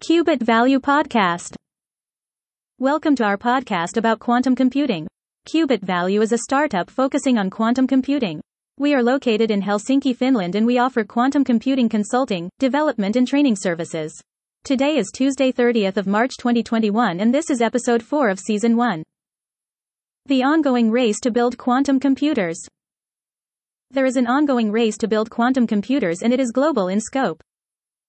Qubit Value Podcast. Welcome to our podcast about quantum computing. Qubit Value is a startup focusing on quantum computing. We are located in Helsinki, Finland, and we offer quantum computing consulting, development, and training services. Today is Tuesday, 30th of March 2021, and this is episode 4 of season 1. The ongoing race to build quantum computers. There is an ongoing race to build quantum computers, and it is global in scope.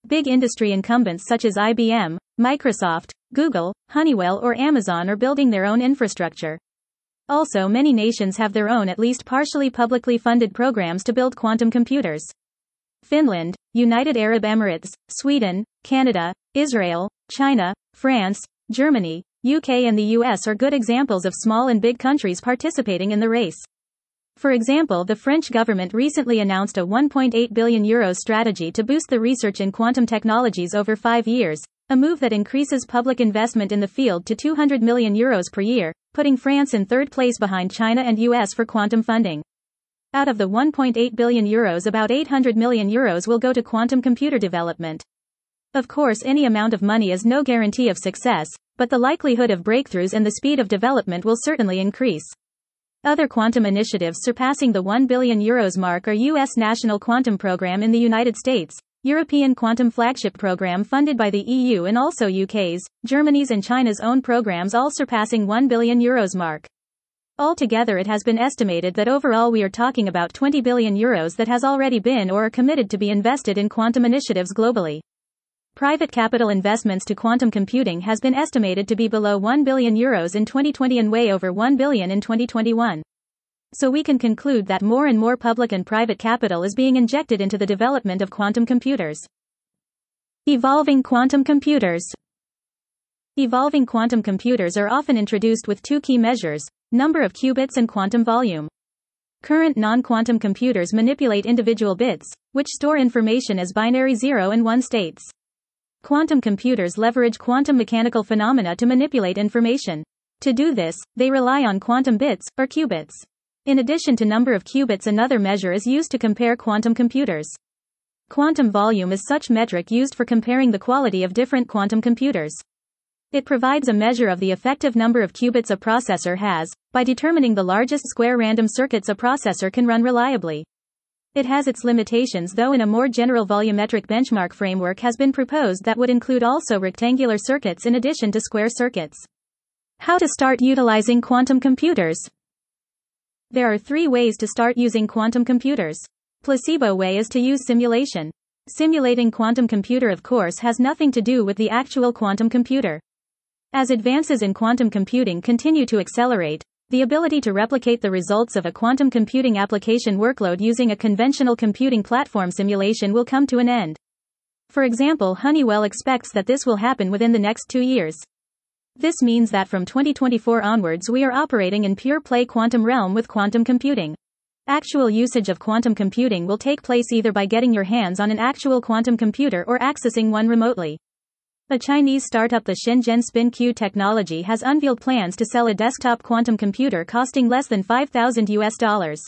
Big industry incumbents such as IBM, Microsoft, Google, Honeywell, or Amazon are building their own infrastructure. Also, many nations have their own at least partially publicly funded programs to build quantum computers. Finland, United Arab Emirates, Sweden, Canada, Israel, China, France, Germany, UK, and the US are good examples of small and big countries participating in the race. For example, the French government recently announced a 1.8 billion euro strategy to boost the research in quantum technologies over five years, a move that increases public investment in the field to 200 million euros per year, putting France in third place behind China and US for quantum funding. Out of the 1.8 billion euros, about 800 million euros will go to quantum computer development. Of course, any amount of money is no guarantee of success, but the likelihood of breakthroughs and the speed of development will certainly increase. Other quantum initiatives surpassing the 1 billion euros mark are US National Quantum Program in the United States, European Quantum Flagship Program funded by the EU and also UK's, Germany's and China's own programs all surpassing 1 billion euros mark. Altogether it has been estimated that overall we are talking about 20 billion euros that has already been or are committed to be invested in quantum initiatives globally. Private capital investments to quantum computing has been estimated to be below 1 billion euros in 2020 and way over 1 billion in 2021. So we can conclude that more and more public and private capital is being injected into the development of quantum computers. Evolving quantum computers. Evolving quantum computers are often introduced with two key measures, number of qubits and quantum volume. Current non-quantum computers manipulate individual bits, which store information as binary 0 and 1 states. Quantum computers leverage quantum mechanical phenomena to manipulate information. To do this, they rely on quantum bits, or qubits. In addition to number of qubits another measure is used to compare quantum computers. Quantum volume is such metric used for comparing the quality of different quantum computers. It provides a measure of the effective number of qubits a processor has, by determining the largest square random circuits a processor can run reliably. It has its limitations though in a more general volumetric benchmark framework has been proposed that would include also rectangular circuits in addition to square circuits. How to start utilizing quantum computers? There are three ways to start using quantum computers. Placebo way is to use simulation. Simulating quantum computer of course has nothing to do with the actual quantum computer. As advances in quantum computing continue to accelerate, the ability to replicate the results of a quantum computing application workload using a conventional computing platform simulation will come to an end. For example, Honeywell expects that this will happen within the next two years. This means that from 2024 onwards we are operating in pure play quantum realm with quantum computing. Actual usage of quantum computing will take place either by getting your hands on an actual quantum computer or accessing one remotely. A Chinese startup the Shenzhen SpinQ Technology has unveiled plans to sell a desktop quantum computer costing less than 5000 US dollars.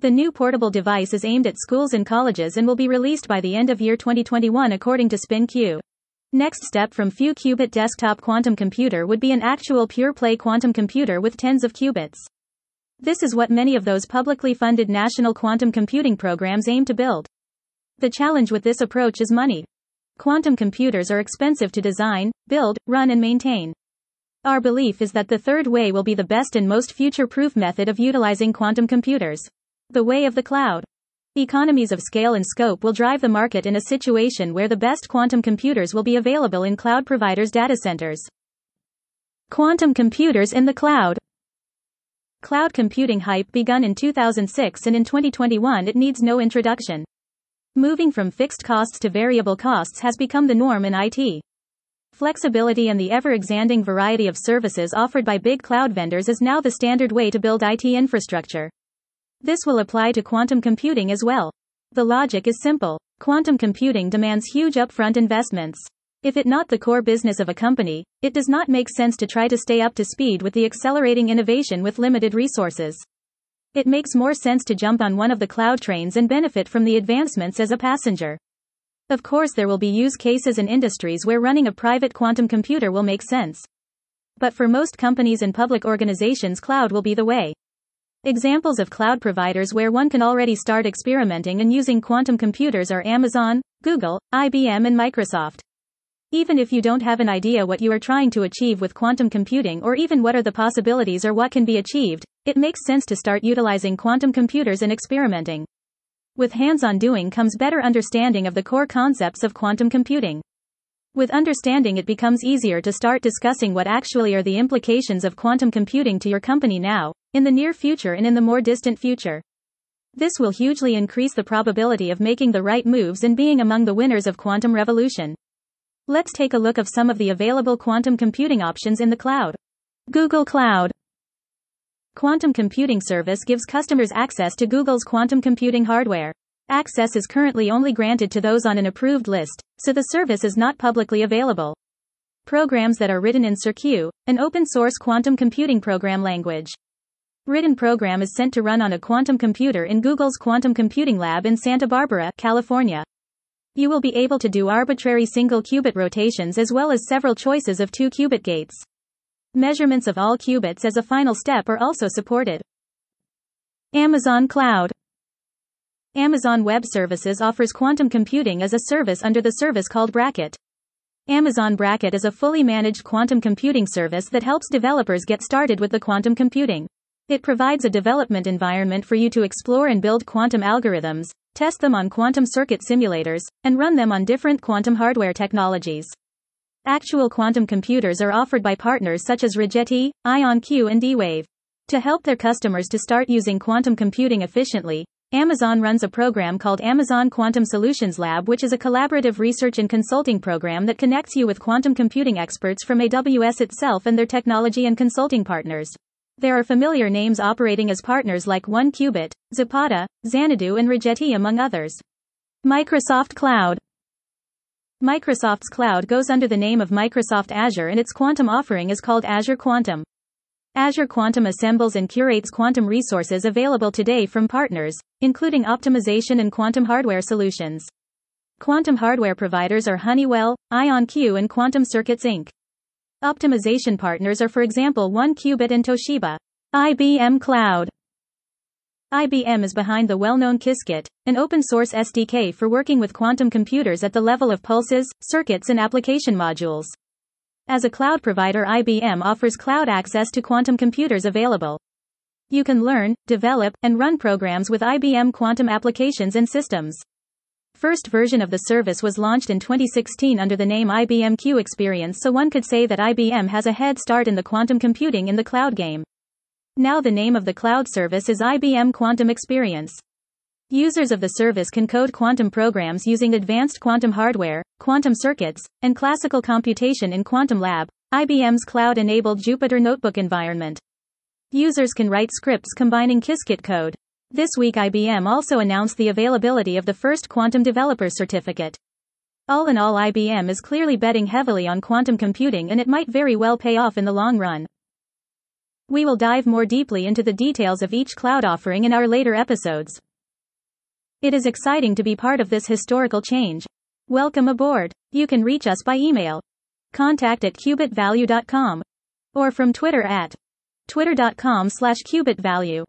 The new portable device is aimed at schools and colleges and will be released by the end of year 2021 according to SpinQ. Next step from few qubit desktop quantum computer would be an actual pure play quantum computer with tens of qubits. This is what many of those publicly funded national quantum computing programs aim to build. The challenge with this approach is money. Quantum computers are expensive to design, build, run, and maintain. Our belief is that the third way will be the best and most future proof method of utilizing quantum computers. The way of the cloud. Economies of scale and scope will drive the market in a situation where the best quantum computers will be available in cloud providers' data centers. Quantum computers in the cloud. Cloud computing hype begun in 2006 and in 2021 it needs no introduction. Moving from fixed costs to variable costs has become the norm in IT. Flexibility and the ever expanding variety of services offered by big cloud vendors is now the standard way to build IT infrastructure. This will apply to quantum computing as well. The logic is simple. Quantum computing demands huge upfront investments. If it not the core business of a company, it does not make sense to try to stay up to speed with the accelerating innovation with limited resources. It makes more sense to jump on one of the cloud trains and benefit from the advancements as a passenger. Of course, there will be use cases and industries where running a private quantum computer will make sense. But for most companies and public organizations, cloud will be the way. Examples of cloud providers where one can already start experimenting and using quantum computers are Amazon, Google, IBM, and Microsoft. Even if you don't have an idea what you are trying to achieve with quantum computing or even what are the possibilities or what can be achieved, it makes sense to start utilizing quantum computers and experimenting. With hands on doing comes better understanding of the core concepts of quantum computing. With understanding, it becomes easier to start discussing what actually are the implications of quantum computing to your company now, in the near future and in the more distant future. This will hugely increase the probability of making the right moves and being among the winners of quantum revolution. Let's take a look of some of the available quantum computing options in the cloud. Google Cloud. Quantum computing service gives customers access to Google's quantum computing hardware. Access is currently only granted to those on an approved list, so the service is not publicly available. Programs that are written in Cirq, an open source quantum computing program language. Written program is sent to run on a quantum computer in Google's quantum computing lab in Santa Barbara, California. You will be able to do arbitrary single qubit rotations as well as several choices of two qubit gates. Measurements of all qubits as a final step are also supported. Amazon Cloud Amazon Web Services offers quantum computing as a service under the service called Braket. Amazon Braket is a fully managed quantum computing service that helps developers get started with the quantum computing. It provides a development environment for you to explore and build quantum algorithms, test them on quantum circuit simulators, and run them on different quantum hardware technologies. Actual quantum computers are offered by partners such as Rigetti, IonQ, and D-Wave. To help their customers to start using quantum computing efficiently, Amazon runs a program called Amazon Quantum Solutions Lab, which is a collaborative research and consulting program that connects you with quantum computing experts from AWS itself and their technology and consulting partners. There are familiar names operating as partners like 1QBit, Zapata, Xanadu, and Rigetti, among others. Microsoft Cloud. Microsoft's cloud goes under the name of Microsoft Azure and its quantum offering is called Azure Quantum. Azure Quantum assembles and curates quantum resources available today from partners, including optimization and quantum hardware solutions. Quantum hardware providers are Honeywell, IonQ, and Quantum Circuits Inc. Optimization partners are for example 1QBit and Toshiba. IBM Cloud. IBM is behind the well-known Qiskit, an open-source SDK for working with quantum computers at the level of pulses, circuits and application modules. As a cloud provider IBM offers cloud access to quantum computers available. You can learn, develop, and run programs with IBM quantum applications and systems. First version of the service was launched in 2016 under the name IBM Q Experience so one could say that IBM has a head start in the quantum computing in the cloud game. Now the name of the cloud service is IBM Quantum Experience. Users of the service can code quantum programs using advanced quantum hardware, quantum circuits, and classical computation in Quantum Lab, IBM's cloud-enabled Jupyter Notebook environment. Users can write scripts combining Qiskit code, this week IBM also announced the availability of the first Quantum Developer Certificate. All in all IBM is clearly betting heavily on quantum computing and it might very well pay off in the long run. We will dive more deeply into the details of each cloud offering in our later episodes. It is exciting to be part of this historical change. Welcome aboard. You can reach us by email. Contact at qubitvalue.com. Or from Twitter at twitter.com slash qubitvalue.